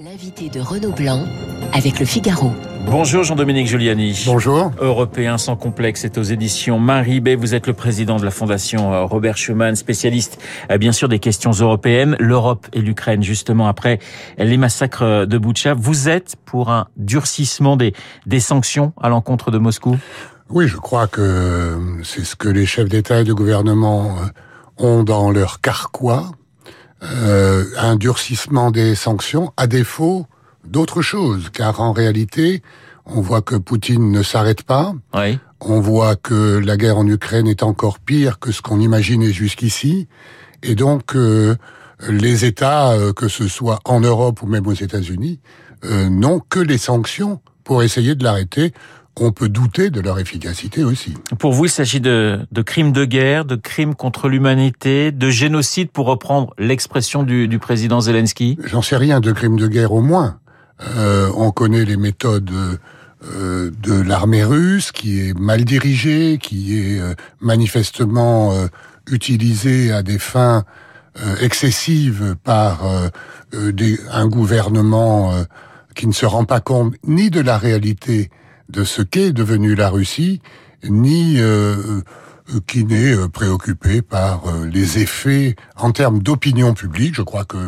L'invité de Renaud Blanc avec le Figaro. Bonjour Jean-Dominique Giuliani. Bonjour. Européen sans complexe est aux éditions Marie B. Vous êtes le président de la Fondation euh, Robert Schuman, spécialiste euh, bien sûr des questions européennes, l'Europe et l'Ukraine justement après les massacres de Boutcha. Vous êtes pour un durcissement des, des sanctions à l'encontre de Moscou? Oui, je crois que c'est ce que les chefs d'État et de gouvernement euh, ont dans leur carquois euh, un durcissement des sanctions à défaut d'autre chose, car en réalité, on voit que Poutine ne s'arrête pas. Oui. On voit que la guerre en Ukraine est encore pire que ce qu'on imaginait jusqu'ici, et donc euh, les États, euh, que ce soit en Europe ou même aux États-Unis, euh, n'ont que les sanctions pour essayer de l'arrêter on peut douter de leur efficacité aussi. Pour vous, il s'agit de, de, crimes de guerre, de crimes contre l'humanité, de génocide, pour reprendre l'expression du, du, président Zelensky? J'en sais rien, de crimes de guerre au moins. Euh, on connaît les méthodes euh, de l'armée russe, qui est mal dirigée, qui est euh, manifestement euh, utilisée à des fins euh, excessives par euh, des, un gouvernement qui ne se rend pas compte ni de la réalité de ce qu'est devenu la Russie, ni euh, qui n'est préoccupé par les effets en termes d'opinion publique. Je crois que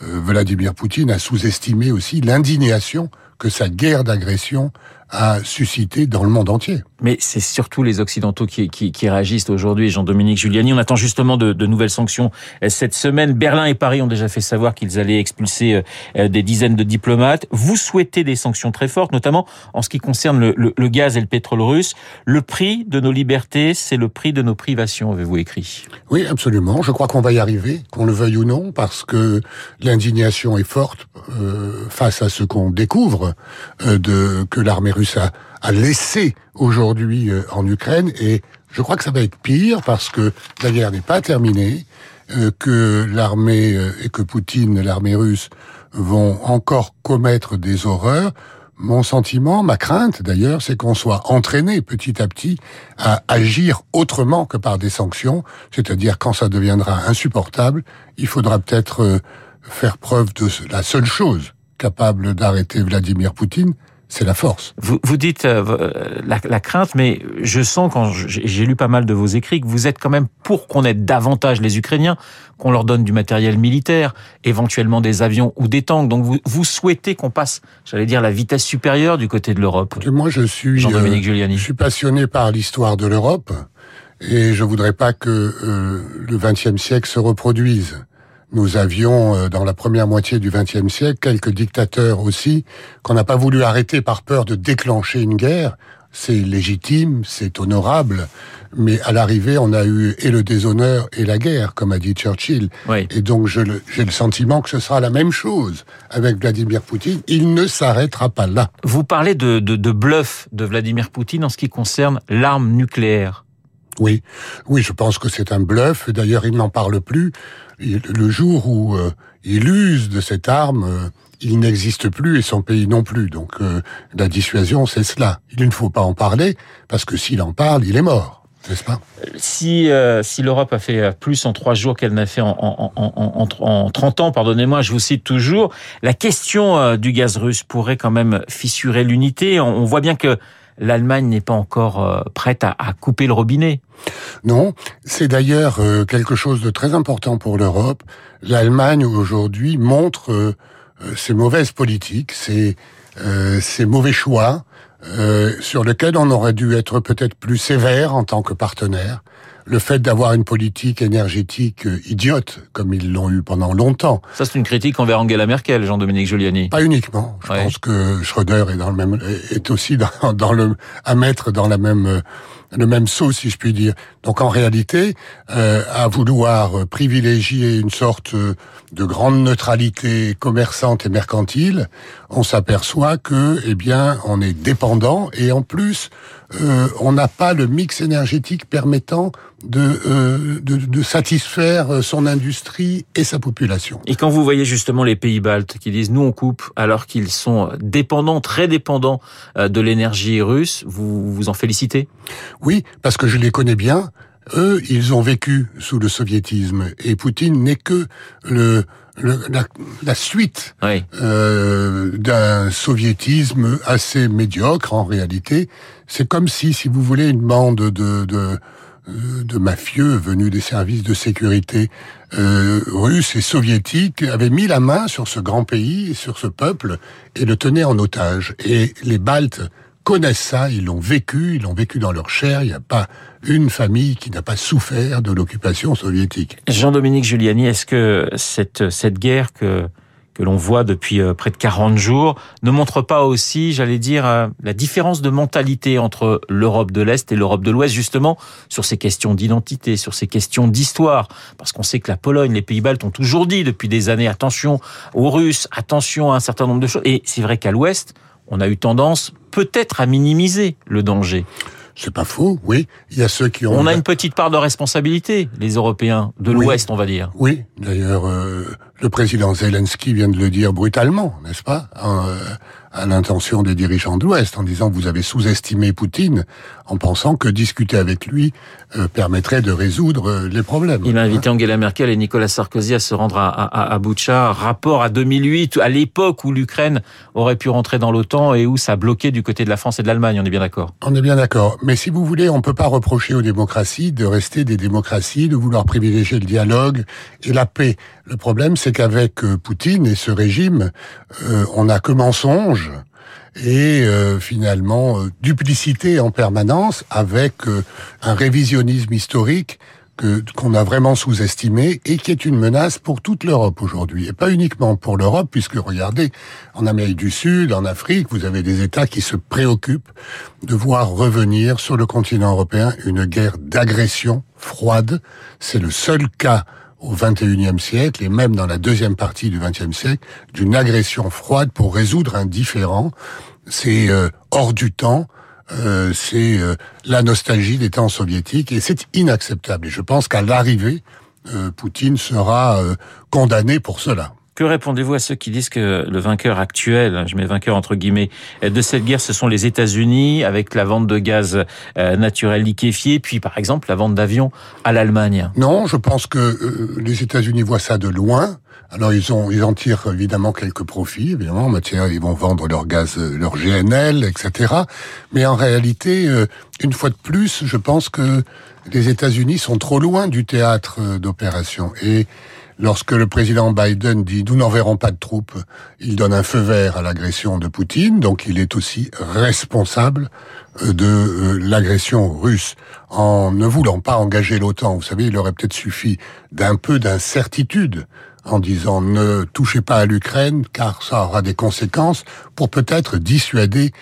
Vladimir Poutine a sous-estimé aussi l'indignation que sa guerre d'agression a suscité dans le monde entier. Mais c'est surtout les Occidentaux qui, qui, qui réagissent aujourd'hui, Jean-Dominique Giuliani. On attend justement de, de, nouvelles sanctions cette semaine. Berlin et Paris ont déjà fait savoir qu'ils allaient expulser euh, des dizaines de diplomates. Vous souhaitez des sanctions très fortes, notamment en ce qui concerne le, le, le gaz et le pétrole russe. Le prix de nos libertés, c'est le prix de nos privations, avez-vous écrit? Oui, absolument. Je crois qu'on va y arriver, qu'on le veuille ou non, parce que l'indignation est forte euh, face à ce qu'on découvre euh, de que l'armée russe a, a laissé aujourd'hui euh, en Ukraine et je crois que ça va être pire parce que la guerre n'est pas terminée, euh, que l'armée euh, et que Poutine, l'armée russe, vont encore commettre des horreurs. Mon sentiment, ma crainte d'ailleurs, c'est qu'on soit entraîné petit à petit à agir autrement que par des sanctions, c'est-à-dire quand ça deviendra insupportable, il faudra peut-être faire preuve de la seule chose capable d'arrêter Vladimir Poutine, c'est la force. Vous, vous dites euh, la, la, crainte, mais je sens quand j'ai lu pas mal de vos écrits que vous êtes quand même pour qu'on aide davantage les Ukrainiens, qu'on leur donne du matériel militaire, éventuellement des avions ou des tanks. Donc vous, vous souhaitez qu'on passe, j'allais dire, la vitesse supérieure du côté de l'Europe. Moi, je suis, Jean-Dominique Giuliani. je suis passionné par l'histoire de l'Europe et je voudrais pas que euh, le XXe siècle se reproduise. Nous avions, dans la première moitié du XXe siècle, quelques dictateurs aussi qu'on n'a pas voulu arrêter par peur de déclencher une guerre. C'est légitime, c'est honorable, mais à l'arrivée, on a eu et le déshonneur et la guerre, comme a dit Churchill. Oui. Et donc, j'ai le, le, sentiment que ce sera la même chose avec Vladimir Poutine. Il ne s'arrêtera pas là. Vous parlez de, de, de bluff de Vladimir Poutine en ce qui concerne l'arme nucléaire. Oui, oui, je pense que c'est un bluff. D'ailleurs, il n'en parle plus. Le jour où euh, il use de cette arme, euh, il n'existe plus et son pays non plus. Donc euh, la dissuasion, c'est cela. Il ne faut pas en parler parce que s'il en parle, il est mort. N'est-ce pas? Si, euh, si l'Europe a fait plus en trois jours qu'elle n'a fait en, en, en, en, 30 ans, pardonnez-moi, je vous cite toujours, la question du gaz russe pourrait quand même fissurer l'unité. On voit bien que l'Allemagne n'est pas encore euh, prête à, à, couper le robinet. Non, c'est d'ailleurs euh, quelque chose de très important pour l'Europe. L'Allemagne aujourd'hui montre euh, ses mauvaises politiques, ses, ses mauvais choix, sur lesquels on aurait dû être peut-être plus sévère en tant que partenaire le fait d'avoir une politique énergétique idiote, comme ils l'ont eu pendant longtemps. Ça, c'est une critique envers Angela Merkel, Jean-Dominique Giuliani. Pas uniquement. Je ouais. pense que Schröder est dans le même, est aussi dans, dans le, à mettre dans la même, le même saut, si je puis dire. Donc en réalité, euh, à vouloir privilégier une sorte de grande neutralité commerçante et mercantile, on s'aperçoit que, eh bien, on est dépendant et en plus, euh, on n'a pas le mix énergétique permettant de, euh, de, de, satisfaire son industrie et sa population. Et quand vous voyez justement les pays baltes qui disent nous on coupe alors qu'ils sont dépendants, très dépendants de l'énergie russe, vous vous en félicitez? Oui, parce que je les connais bien. Eux, ils ont vécu sous le soviétisme et Poutine n'est que le, la, suite euh, d'un soviétisme assez médiocre en réalité. C'est comme si, si vous voulez, une bande de, de de mafieux venus des services de sécurité euh, russes et soviétiques avaient mis la main sur ce grand pays, sur ce peuple, et le tenaient en otage. Et les Baltes connaissent ça, ils l'ont vécu, ils l'ont vécu dans leur chair, il n'y a pas une famille qui n'a pas souffert de l'occupation soviétique. Jean-Dominique Giuliani, est-ce que cette, cette guerre que, que l'on voit depuis euh, près de 40 jours ne montre pas aussi, j'allais dire, euh, la différence de mentalité entre l'Europe de l'Est et l'Europe de l'Ouest, justement, sur ces questions d'identité, sur ces questions d'histoire? Parce qu'on sait que la Pologne, les Pays-Baltes ont toujours dit depuis des années, attention aux Russes, attention à un certain nombre de choses. Et c'est vrai qu'à l'Ouest, on a eu tendance peut-être à minimiser le danger. C'est pas faux, oui. Il y a ceux qui ont. On a une petite part de responsabilité, les Européens de l'Ouest, on va dire. Oui, d'ailleurs, euh, le président Zelensky vient de le dire brutalement, n'est-ce pas? Euh, à l'intention des dirigeants de l'Ouest, en disant vous avez sous-estimé Poutine, en pensant que discuter avec lui euh, permettrait de résoudre euh, les problèmes. Il a invité Angela Merkel et Nicolas Sarkozy à se rendre à, à, à Boucha, rapport à 2008, à l'époque où l'Ukraine aurait pu rentrer dans l'OTAN et où ça bloquait du côté de la France et de l'Allemagne, on est bien d'accord On est bien d'accord, mais si vous voulez, on ne peut pas reprocher aux démocraties de rester des démocraties, de vouloir privilégier le dialogue et la paix. Le problème, c'est qu'avec euh, Poutine et ce régime, euh, on n'a que et euh, finalement duplicité en permanence avec un révisionnisme historique que qu'on a vraiment sous-estimé et qui est une menace pour toute l'Europe aujourd'hui et pas uniquement pour l'Europe puisque regardez en Amérique du Sud, en Afrique, vous avez des États qui se préoccupent de voir revenir sur le continent européen une guerre d'agression froide. C'est le seul cas au XXIe siècle et même dans la deuxième partie du XXe siècle d'une agression froide pour résoudre un différent. C'est euh, hors du temps. Euh, c'est euh, la nostalgie des temps soviétiques et c'est inacceptable. Et je pense qu'à l'arrivée, Poutine sera condamné pour cela. Que répondez-vous à ceux qui disent que le vainqueur actuel, je mets vainqueur entre guillemets, de cette guerre, ce sont les États-Unis avec la vente de gaz euh, naturel liquéfié, puis par exemple la vente d'avions à l'Allemagne? Non, je pense que euh, les États-Unis voient ça de loin. Alors ils ont, ils en tirent évidemment quelques profits, évidemment en matière, ils vont vendre leur gaz, euh, leur GNL, etc. Mais en réalité, une fois de plus, je pense que les États-Unis sont trop loin du théâtre d'opération et Lorsque le président Biden dit nous n'enverrons pas de troupes, il donne un feu vert à l'agression de Poutine, donc il est aussi responsable euh, de euh, l'agression russe en ne voulant pas engager l'OTAN. Vous savez, il aurait peut-être suffi d'un peu d'incertitude en disant ne touchez pas à l'Ukraine car ça aura des conséquences pour peut-être dissuader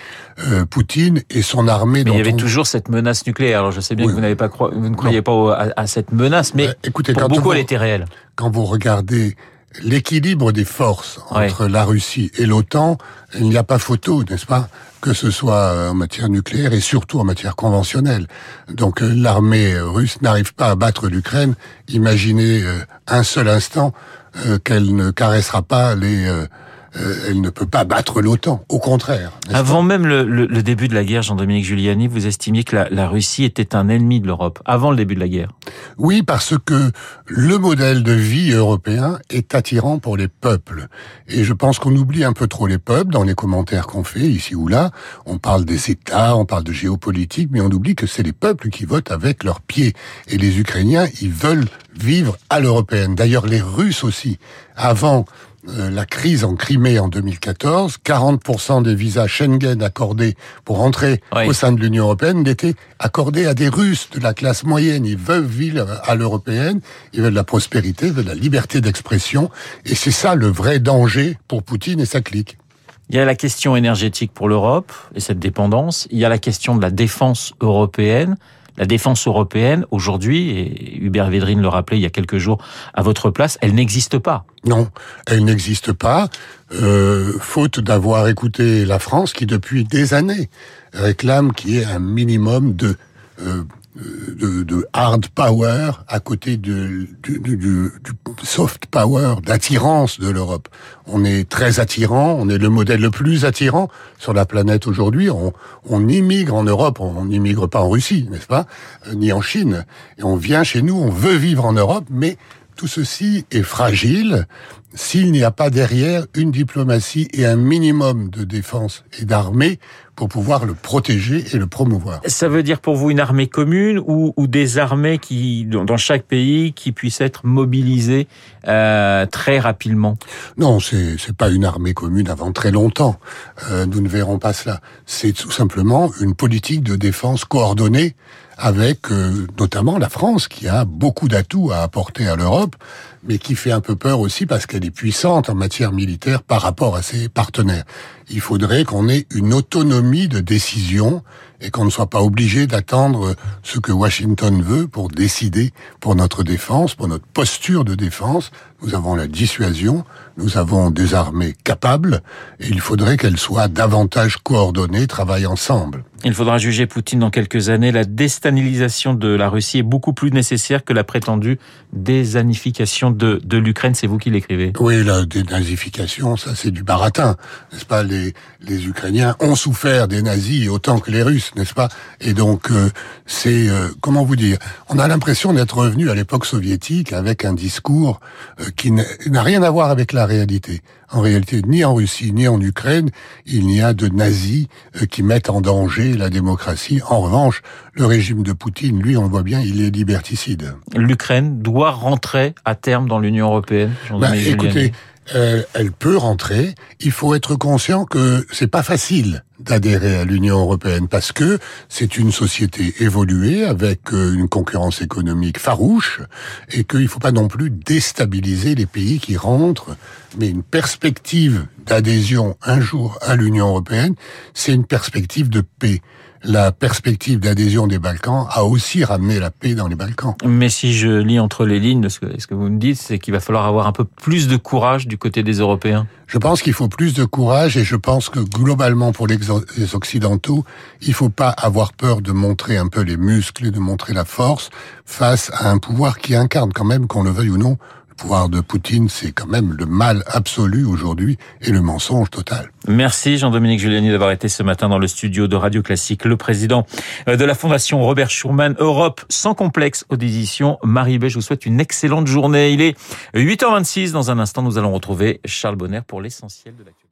euh, Poutine et son armée. Mais il y avait toujours cette menace nucléaire. Alors je sais bien que vous n'avez pas vous ne croyez pas à, cette menace, mais écoutez, pour beaucoup elle était réelle. Quand vous regardez l'équilibre des forces entre la Russie et l'OTAN, il n'y a pas photo, n'est-ce pas Que ce soit en matière nucléaire et surtout en matière conventionnelle. Donc euh, l'armée russe n'arrive pas à battre l'Ukraine. Imaginez euh, un seul instant euh, qu'elle ne caressera pas les euh, elle ne peut pas battre l'OTAN. Au contraire. Avant même le, le, début de la guerre, Jean-Dominique Giuliani, vous estimiez que la, la Russie était un ennemi de l'Europe, avant le début de la guerre? Oui, parce que le modèle de vie européen est attirant pour les peuples. Et je pense qu'on oublie un peu trop les peuples dans les commentaires qu'on fait ici ou là. On parle des États, on parle de géopolitique, mais on oublie que c'est les peuples qui votent avec leurs pieds. Et les Ukrainiens, ils veulent vivre à l'européenne. D'ailleurs, les Russes aussi. Avant euh, la crise en Crimée en 2014, 40% des visas Schengen accordés pour entrer au sein de l'Union européenne étaient accordés à des Russes de la classe moyenne. Ils veulent vivre à l'européenne, ils veulent la prospérité, ils veulent la liberté d'expression, et c'est ça le vrai danger pour Poutine et sa clique. Il y a la question énergétique pour l'Europe et cette dépendance. Il y a la question de la défense européenne la défense européenne, aujourd'hui, et Hubert Védrine le rappelait il y a quelques jours à votre place, elle n'existe pas. Non, elle n'existe pas, euh, faute d'avoir écouté la France qui, depuis des années, réclame qu'il y ait un minimum de... Euh, de, de, hard power à côté de, du, du, du soft power, d'attirance de l'Europe. On est très attirant, on est le modèle le plus attirant sur la planète aujourd'hui. On, on immigre en Europe, on n'immigre pas en Russie, n'est-ce pas, euh, ni en Chine. Et on vient chez nous, on veut vivre en Europe, mais tout ceci est fragile s'il n'y a pas derrière une diplomatie et un minimum de défense et d'armée pour pouvoir le protéger et le promouvoir. Ça veut dire pour vous une armée commune ou, ou des armées qui, dans chaque pays, qui puissent être mobilisées euh, très rapidement? Non, c'est c'est pas une armée commune avant très longtemps. Euh, nous ne verrons pas cela. C'est tout simplement une politique de défense coordonnée avec euh, notamment la France qui a beaucoup d'atouts à apporter à l'Europe, mais qui fait un peu peur aussi parce qu'elle est puissante en matière militaire par rapport à ses partenaires. Il faudrait qu'on ait une autonomie de décision et qu'on ne soit pas obligé d'attendre ce que Washington veut pour décider pour notre défense, pour notre posture de défense. Nous avons la dissuasion, nous avons des armées capables et il faudrait qu'elles soient davantage coordonnées, travaillent ensemble. Il faudra juger Poutine dans quelques années. La déstabilisation de la Russie est beaucoup plus nécessaire que la prétendue désanification de, de l'Ukraine. C'est vous qui l'écrivez. Oui, la dénazification, ça c'est du baratin, n'est-ce pas? Les, les Ukrainiens ont souffert des nazis autant que les Russes, n'est-ce pas? Et donc euh, c'est euh, comment vous dire? On a l'impression d'être revenu à l'époque soviétique avec un discours euh, qui n'a rien à voir avec la réalité. En réalité, ni en Russie ni en Ukraine, il n'y a de nazis euh, qui mettent en danger la démocratie. En revanche, le régime de Poutine, lui, on le voit bien, il est liberticide. L'Ukraine doit rentrer à terme dans l'Union européenne. Ben, écoutez, euh, elle peut rentrer. Il faut être conscient que c'est pas facile d'adhérer à l'Union européenne parce que c'est une société évoluée avec euh, une concurrence économique farouche et qu'il faut pas non plus déstabiliser les pays qui rentrent. Mais une perspective d'adhésion un jour à l'Union européenne, c'est une perspective de paix la perspective d'adhésion des Balkans a aussi ramené la paix dans les Balkans. Mais si je lis entre les lignes, ce que, ce que vous me dites, c'est qu'il va falloir avoir un peu plus de courage du côté des Européens. Je pense qu'il faut plus de courage et je pense que globalement pour les Occidentaux, il faut pas avoir peur de montrer un peu les muscles et de montrer la force face à un pouvoir qui incarne quand même, qu'on le veuille ou non, pouvoir de Poutine, c'est quand même le mal absolu aujourd'hui et le mensonge total. Merci Jean-Dominique Giuliani d'avoir été ce matin dans le studio de Radio Classique. Le président euh, de la Fondation Robert Schumann Europe sans complexe aux éditions Marie B. Je vous souhaite une excellente journée. Il est 8h26. Dans un instant, nous allons retrouver Charles Bonner pour l'essentiel de l'actualité.